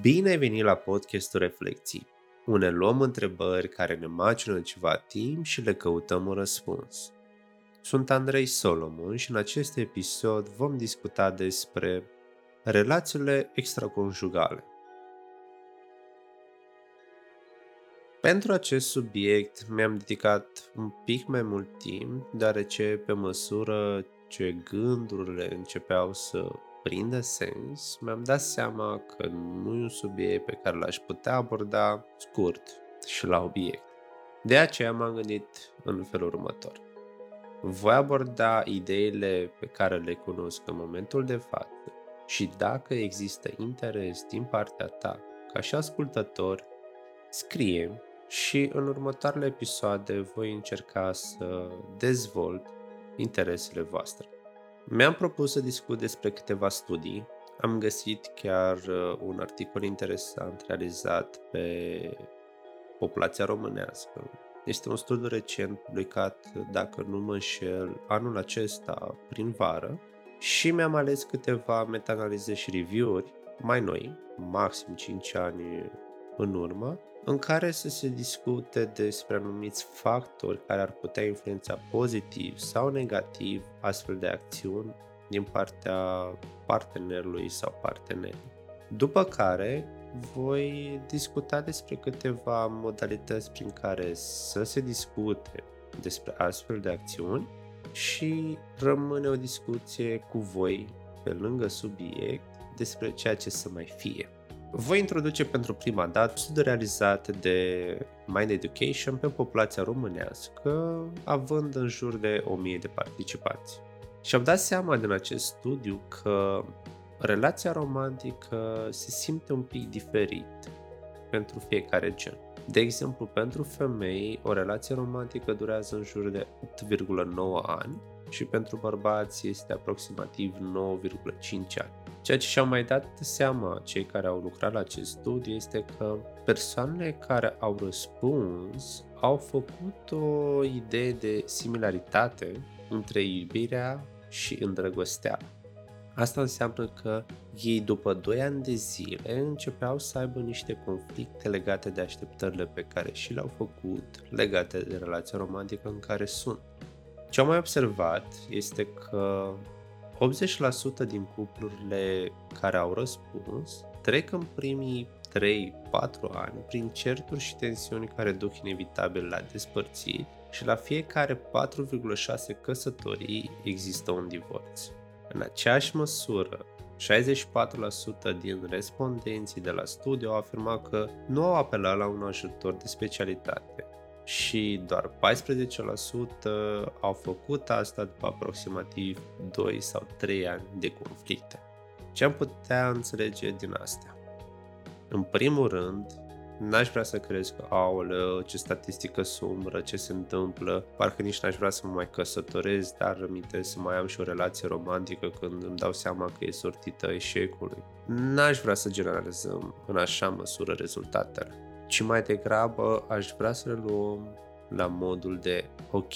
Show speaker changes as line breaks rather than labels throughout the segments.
Bine ai venit la podcastul Reflecții, unde luăm întrebări care ne macină ceva timp și le căutăm un răspuns. Sunt Andrei Solomon și în acest episod vom discuta despre relațiile extraconjugale. Pentru acest subiect mi-am dedicat un pic mai mult timp, deoarece pe măsură ce gândurile începeau să prindă sens, mi-am dat seama că nu e un subiect pe care l-aș putea aborda scurt și la obiect. De aceea m-am gândit în felul următor. Voi aborda ideile pe care le cunosc în momentul de față și dacă există interes din partea ta ca și ascultător, scrie și în următoarele episoade voi încerca să dezvolt interesele voastre. Mi-am propus să discut despre câteva studii. Am găsit chiar uh, un articol interesant realizat pe populația românească. Este un studiu recent publicat, dacă nu mă înșel, anul acesta, prin vară, și mi-am ales câteva meta-analize și review-uri mai noi, maxim 5 ani în urmă, în care să se discute despre anumiți factori care ar putea influența pozitiv sau negativ astfel de acțiuni din partea partenerului sau partenerii. După care voi discuta despre câteva modalități prin care să se discute despre astfel de acțiuni și rămâne o discuție cu voi pe lângă subiect despre ceea ce să mai fie. Voi introduce pentru prima dată studii realizate de Mind Education pe populația românească, având în jur de 1000 de participanți. Și am dat seama din acest studiu că relația romantică se simte un pic diferit pentru fiecare gen. De exemplu, pentru femei, o relație romantică durează în jur de 8,9 ani și pentru bărbați este aproximativ 9,5 ani. Ceea ce și-au mai dat seama cei care au lucrat la acest studiu este că persoanele care au răspuns au făcut o idee de similaritate între iubirea și îndrăgostea. Asta înseamnă că ei după 2 ani de zile începeau să aibă niște conflicte legate de așteptările pe care și le-au făcut, legate de relația romantică în care sunt. Ce am mai observat este că 80% din cuplurile care au răspuns trec în primii 3-4 ani prin certuri și tensiuni care duc inevitabil la despărțiri și la fiecare 4,6 căsătorii există un divorț. În aceeași măsură, 64% din respondenții de la studiu au afirmat că nu au apelat la un ajutor de specialitate și doar 14% au făcut asta după aproximativ 2 sau 3 ani de conflicte. Ce am putea înțelege din astea? În primul rând, n-aș vrea să crezi că, aoleu, ce statistică sumbră, ce se întâmplă, parcă nici n-aș vrea să mă mai căsătoresc, dar rămite să mai am și o relație romantică când îmi dau seama că e sortită eșecului. N-aș vrea să generalizăm în așa măsură rezultatele ci mai degrabă aș vrea să le luăm la modul de ok,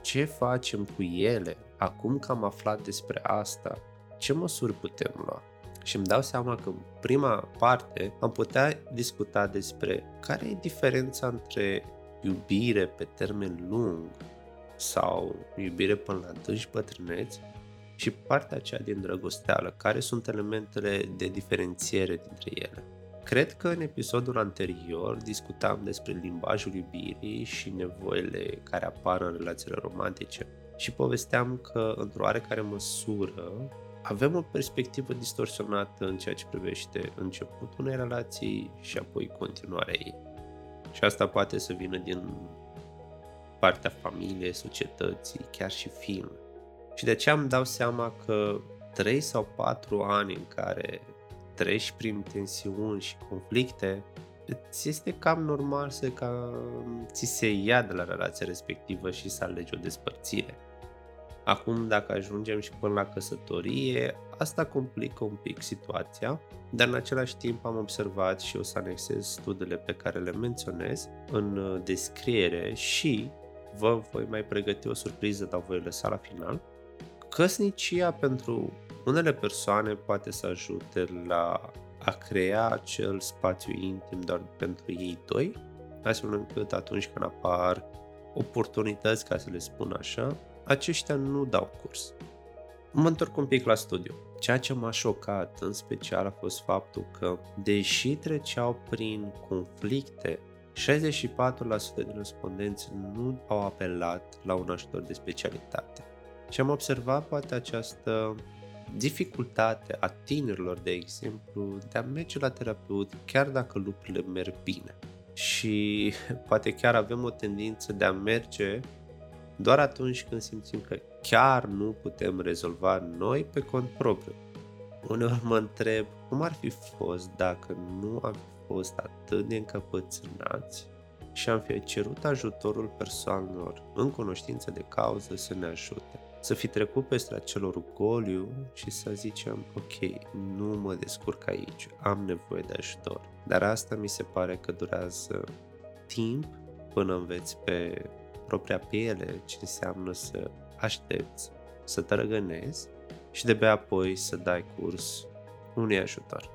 ce facem cu ele acum că am aflat despre asta, ce măsuri putem lua? Și îmi dau seama că în prima parte am putea discuta despre care e diferența între iubire pe termen lung sau iubire până la dânși bătrâneți și partea aceea din drăgosteală, care sunt elementele de diferențiere dintre ele. Cred că în episodul anterior discutam despre limbajul iubirii și nevoile care apar în relațiile romantice și povesteam că, într-o oarecare măsură, avem o perspectivă distorsionată în ceea ce privește începutul unei relații și apoi continuarea ei. Și asta poate să vină din partea familiei, societății, chiar și film. Și de ce am dau seama că 3 sau 4 ani în care treci prin tensiuni și conflicte, ți este cam normal să ca, ți se ia de la relația respectivă și să alegi o despărțire. Acum, dacă ajungem și până la căsătorie, asta complică un pic situația, dar în același timp am observat și o să anexez studiile pe care le menționez în descriere și vă voi mai pregăti o surpriză, dar voi lăsa la final. Căsnicia pentru unele persoane poate să ajute la a crea acel spațiu intim doar pentru ei doi, astfel încât atunci când apar oportunități, ca să le spun așa, aceștia nu dau curs. Mă întorc un pic la studiu. Ceea ce m-a șocat în special a fost faptul că, deși treceau prin conflicte, 64% din respondenți nu au apelat la un ajutor de specialitate. Și am observat poate această dificultate a tinerilor, de exemplu, de a merge la terapeut chiar dacă lucrurile merg bine. Și poate chiar avem o tendință de a merge doar atunci când simțim că chiar nu putem rezolva noi pe cont propriu. Uneori mă întreb cum ar fi fost dacă nu am fost atât de încăpățânați și am fi cerut ajutorul persoanelor în cunoștință de cauză să ne ajute. Să fi trecut peste acel orgoliu și să zicem, ok, nu mă descurc aici, am nevoie de ajutor. Dar asta mi se pare că durează timp până înveți pe propria piele ce înseamnă să aștepți, să tărăgănezi și de apoi să dai curs unui ajutor.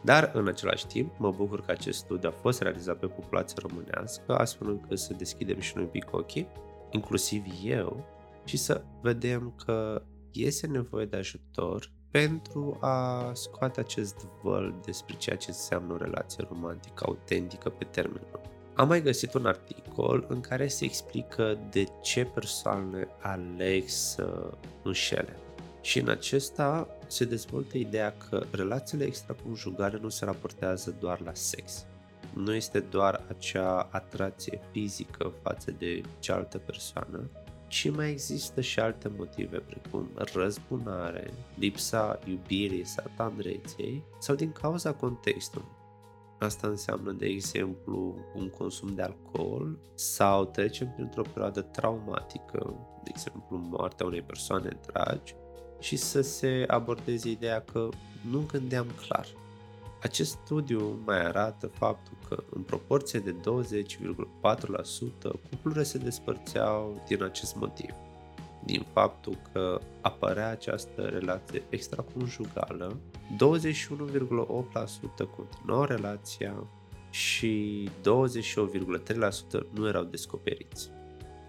Dar, în același timp, mă bucur că acest studiu a fost realizat pe populația românească, astfel încât să deschidem și noi un pic ochii, inclusiv eu, și să vedem că este nevoie de ajutor pentru a scoate acest văl despre ceea ce înseamnă o relație romantică autentică pe termen lung. Am mai găsit un articol în care se explică de ce persoane aleg să înșele. Și în acesta se dezvoltă ideea că relațiile extraconjugale nu se raportează doar la sex. Nu este doar acea atracție fizică față de cealaltă persoană, ci mai există și alte motive precum răzbunare, lipsa iubirii sau tandreței sau din cauza contextului. Asta înseamnă, de exemplu, un consum de alcool sau trecem printr-o perioadă traumatică, de exemplu, moartea unei persoane dragi, și să se abordeze ideea că nu gândeam clar. Acest studiu mai arată faptul că în proporție de 20,4% cuplurile se despărțeau din acest motiv. Din faptul că apărea această relație extraconjugală, 21,8% continuau relația și 28,3% nu erau descoperiți.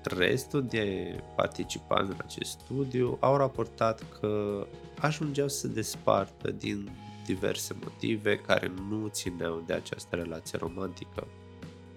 Restul de participanți în acest studiu au raportat că ajungeau să despartă din diverse motive care nu țineau de această relație romantică.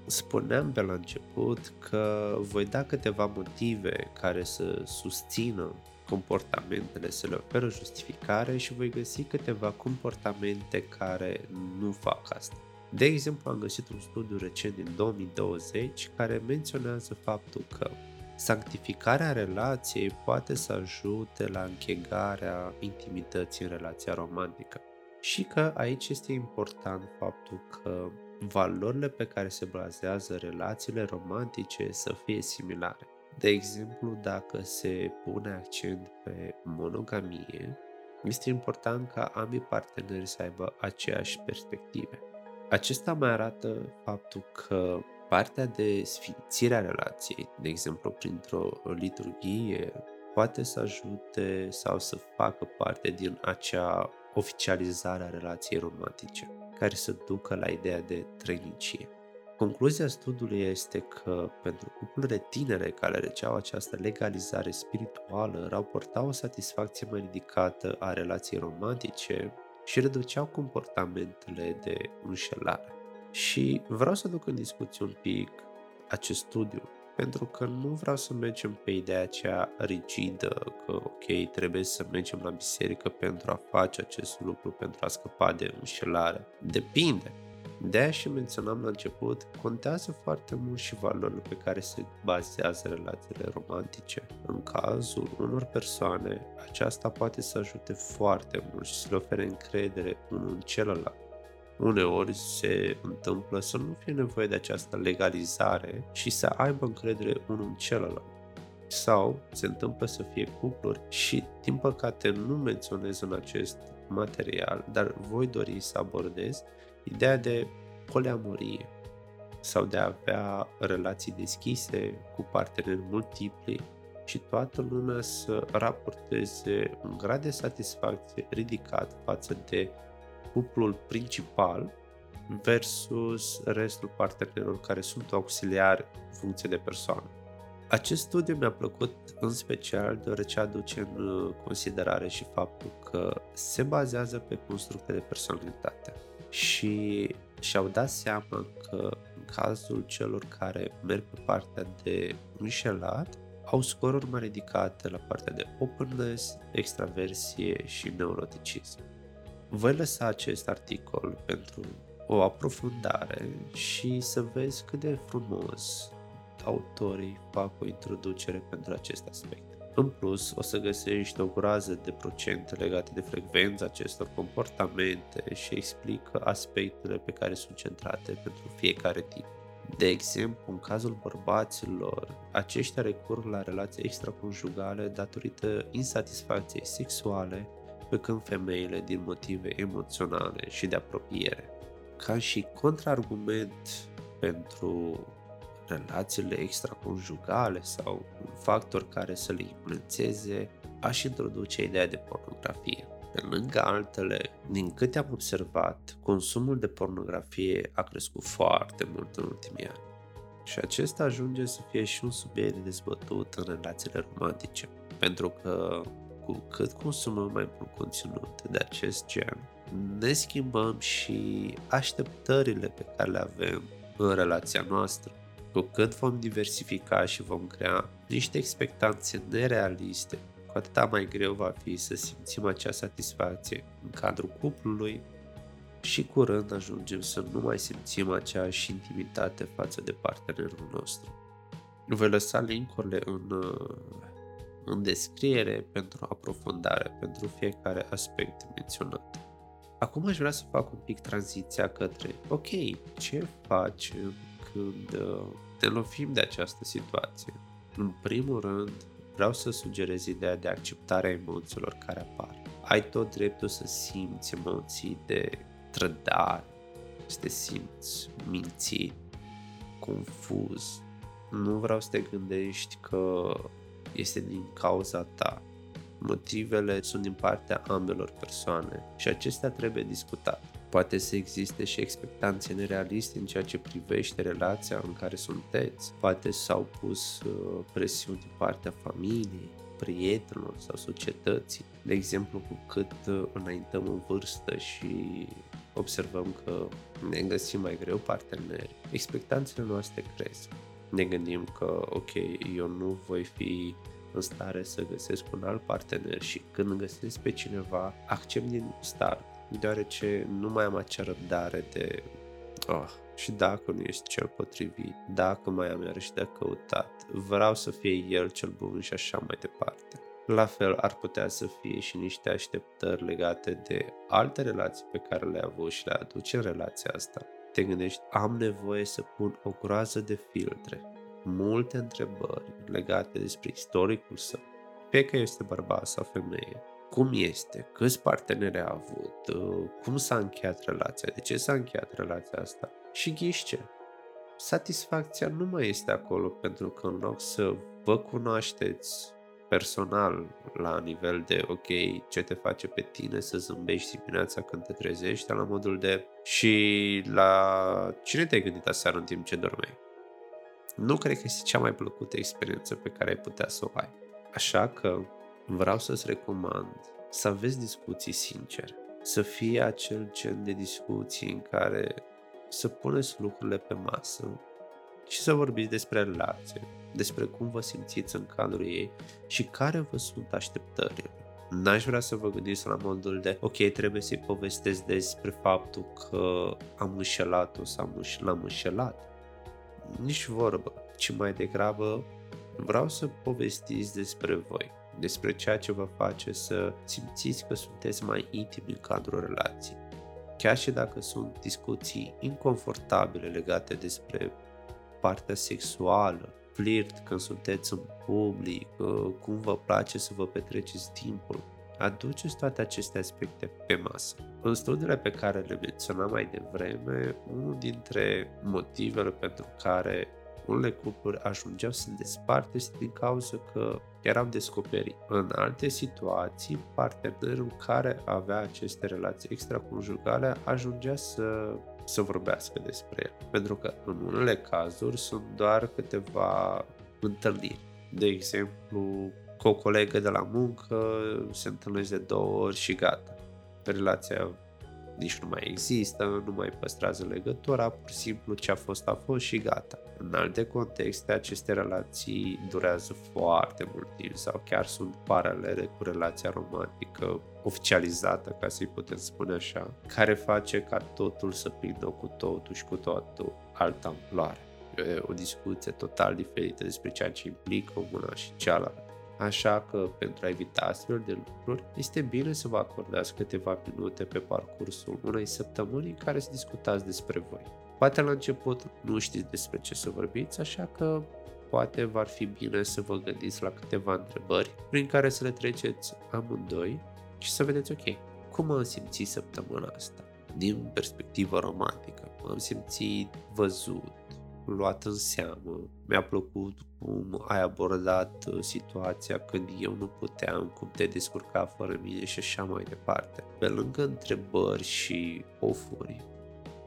Spuneam pe la început că voi da câteva motive care să susțină comportamentele, să le oferă justificare și voi găsi câteva comportamente care nu fac asta. De exemplu, am găsit un studiu recent din 2020 care menționează faptul că sanctificarea relației poate să ajute la închegarea intimității în relația romantică. Și că aici este important faptul că valorile pe care se bazează relațiile romantice să fie similare. De exemplu, dacă se pune accent pe monogamie, este important ca ambii parteneri să aibă aceeași perspective. Acesta mai arată faptul că partea de sfințire a relației, de exemplu printr-o liturghie, poate să ajute sau să facă parte din acea oficializare a relației romantice, care să ducă la ideea de trăinicie. Concluzia studiului este că pentru cuplurile tinere care receau această legalizare spirituală raportau o satisfacție mai ridicată a relației romantice și reduceau comportamentele de înșelare. Și vreau să duc în discuție un pic acest studiu, pentru că nu vreau să mergem pe ideea aceea rigidă că, ok, trebuie să mergem la biserică pentru a face acest lucru, pentru a scăpa de înșelare. Depinde. De aia și menționam la început, contează foarte mult și valorile pe care se bazează relațiile romantice. În cazul unor persoane, aceasta poate să ajute foarte mult și să le ofere încredere unul în celălalt. Uneori se întâmplă să nu fie nevoie de această legalizare și să aibă încredere unul în celălalt. Sau se întâmplă să fie cupluri și, din păcate, nu menționez în acest material, dar voi dori să abordez ideea de poliamorie sau de a avea relații deschise cu parteneri multipli și toată lumea să raporteze un grad de satisfacție ridicat față de cuplul principal versus restul partenerilor care sunt auxiliari în funcție de persoană. Acest studiu mi-a plăcut în special deoarece aduce în considerare și faptul că se bazează pe constructe de personalitate și și-au dat seama că în cazul celor care merg pe partea de înșelat, au scoruri mai ridicate la partea de openness, extraversie și neuroticism. Voi lăsa acest articol pentru o aprofundare și să vezi cât de frumos autorii fac o introducere pentru acest aspect. În plus, o să găsești o groază de procente legate de frecvența acestor comportamente și explică aspectele pe care sunt centrate pentru fiecare tip. De exemplu, în cazul bărbaților, aceștia recurg la relații extraconjugale datorită insatisfacției sexuale, pe când femeile din motive emoționale și de apropiere. Ca și contraargument pentru relațiile extraconjugale sau un factor care să le influențeze, aș introduce ideea de pornografie. Pe lângă altele, din câte am observat, consumul de pornografie a crescut foarte mult în ultimii ani. Și acesta ajunge să fie și un subiect dezbătut în relațiile romantice. Pentru că cu cât consumăm mai mult conținut de acest gen, ne schimbăm și așteptările pe care le avem în relația noastră. Cu cât vom diversifica și vom crea niște expectanțe nerealiste, cu atâta mai greu va fi să simțim acea satisfacție în cadrul cuplului și curând ajungem să nu mai simțim aceeași intimitate față de partenerul nostru. Voi lăsa linkurile în, în descriere pentru aprofundare, pentru fiecare aspect menționat. Acum aș vrea să fac un pic tranziția către, ok, ce facem când uh, ne lovim de această situație? În primul rând, vreau să sugerez ideea de acceptare a emoțiilor care apar. Ai tot dreptul să simți emoții de trădare, să te simți mințit, confuz. Nu vreau să te gândești că este din cauza ta. Motivele sunt din partea ambelor persoane și acestea trebuie discutate. Poate să existe și expectanțe nerealiste în ceea ce privește relația în care sunteți. Poate s-au pus uh, presiuni din partea familiei, prietenilor sau societății. De exemplu, cu cât uh, înaintăm în vârstă și observăm că ne găsim mai greu parteneri, expectanțele noastre cresc. Ne gândim că, ok, eu nu voi fi în stare să găsesc un alt partener și când găsesc pe cineva, accept din start deoarece nu mai am acea răbdare de oh, și dacă nu ești cel potrivit, dacă mai am iarăși de căutat, vreau să fie el cel bun și așa mai departe. La fel ar putea să fie și niște așteptări legate de alte relații pe care le-ai avut și le aduce în relația asta. Te gândești, am nevoie să pun o groază de filtre, multe întrebări legate despre istoricul său, fie că este bărbat sau femeie, cum este, câți parteneri a avut, uh, cum s-a încheiat relația, de ce s-a încheiat relația asta. Și ghiște, satisfacția nu mai este acolo pentru că în loc să vă cunoașteți personal la nivel de ok, ce te face pe tine să zâmbești dimineața când te trezești, la modul de și la cine te-ai gândit aseară în timp ce dormeai. Nu cred că este cea mai plăcută experiență pe care ai putea să o ai. Așa că vreau să-ți recomand să aveți discuții sincere, să fie acel gen de discuții în care să puneți lucrurile pe masă și să vorbiți despre relație, despre cum vă simțiți în cadrul ei și care vă sunt așteptările. N-aș vrea să vă gândiți la modul de ok, trebuie să-i povestesc despre faptul că am înșelat-o sau l-am înșelat. Nici vorbă, ci mai degrabă vreau să povestiți despre voi, despre ceea ce vă face să simțiți că sunteți mai intimi în cadrul relației. Chiar și dacă sunt discuții inconfortabile legate despre partea sexuală, flirt când sunteți în public, cum vă place să vă petreceți timpul, aduceți toate aceste aspecte pe masă. În studiile pe care le menționam mai devreme, unul dintre motivele pentru care unele cupluri ajungeau să se desparte din cauza că erau descoperi. În alte situații, partenerul care avea aceste relații extraconjugale ajungea să să vorbească despre el. Pentru că în unele cazuri sunt doar câteva întâlniri. De exemplu, cu o colegă de la muncă se întâlnesc de două ori și gata. Relația nici nu mai există, nu mai păstrează legătura, pur și simplu ce a fost a fost și gata. În alte contexte, aceste relații durează foarte mult timp sau chiar sunt paralele cu relația romantică oficializată, ca să-i putem spune așa, care face ca totul să prindă cu totul și cu totul altă amploare. E o discuție total diferită despre ceea ce implică una și cealaltă. Așa că, pentru a evita astfel de lucruri, este bine să vă acordați câteva minute pe parcursul unei săptămâni în care să discutați despre voi. Poate la început nu știți despre ce să vorbiți, așa că poate v-ar fi bine să vă gândiți la câteva întrebări prin care să le treceți amândoi și să vedeți, ok, cum am simțit săptămâna asta? Din perspectivă romantică, am simțit văzut, luat în seamă. Mi-a plăcut cum ai abordat uh, situația când eu nu puteam, cum te descurca fără mine și așa mai departe. Pe lângă întrebări și ofuri,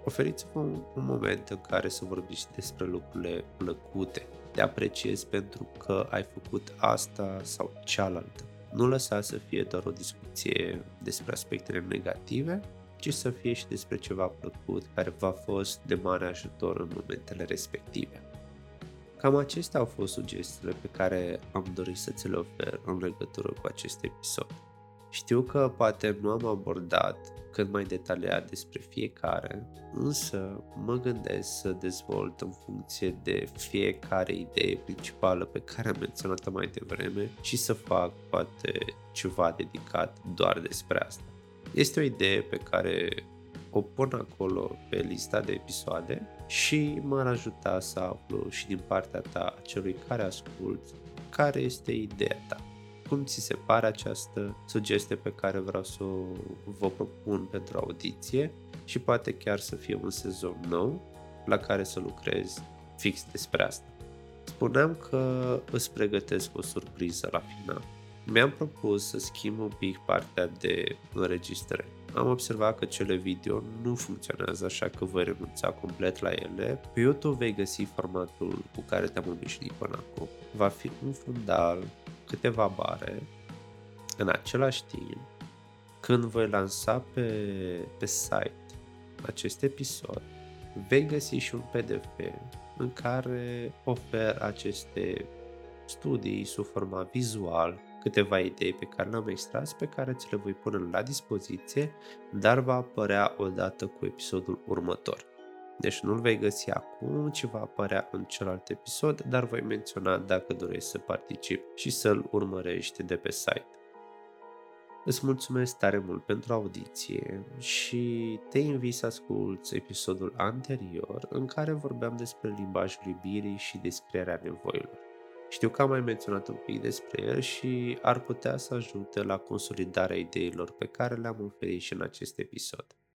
oferiți-vă un, un moment în care să vorbiți despre lucrurile plăcute. Te apreciez pentru că ai făcut asta sau cealaltă. Nu lăsa să fie doar o discuție despre aspectele negative, ci să fie și despre ceva plăcut care v-a fost de mare ajutor în momentele respective. Cam acestea au fost sugestiile pe care am dorit să ți le ofer în legătură cu acest episod. Știu că poate nu am abordat cât mai detaliat despre fiecare, însă mă gândesc să dezvolt în funcție de fiecare idee principală pe care am menționat-o mai devreme și să fac poate ceva dedicat doar despre asta. Este o idee pe care o pun acolo pe lista de episoade și m-ar ajuta să aflu și din partea ta celui care ascult care este ideea ta. Cum ți se pare această sugestie pe care vreau să o vă propun pentru audiție și poate chiar să fie un sezon nou la care să lucrez fix despre asta. Spuneam că îți pregătesc o surpriză la final mi-am propus să schimb un pic partea de înregistrare. Am observat că cele video nu funcționează, așa că voi renunța complet la ele. Pe YouTube vei găsi formatul cu care te-am obișnuit până acum. Va fi un fundal, câteva bare, în același timp, când voi lansa pe, pe site acest episod, vei găsi și un PDF în care ofer aceste studii sub format vizual câteva idei pe care le-am extras, pe care ți le voi pune la dispoziție, dar va apărea odată cu episodul următor. Deci nu-l vei găsi acum, ci va apărea în celălalt episod, dar voi menționa dacă dorești să participi și să-l urmărești de pe site. Îți mulțumesc tare mult pentru audiție și te invit să asculți episodul anterior în care vorbeam despre limbajul iubirii și descrierea nevoilor. Știu că am mai menționat un pic despre el și ar putea să ajute la consolidarea ideilor pe care le-am oferit și în acest episod.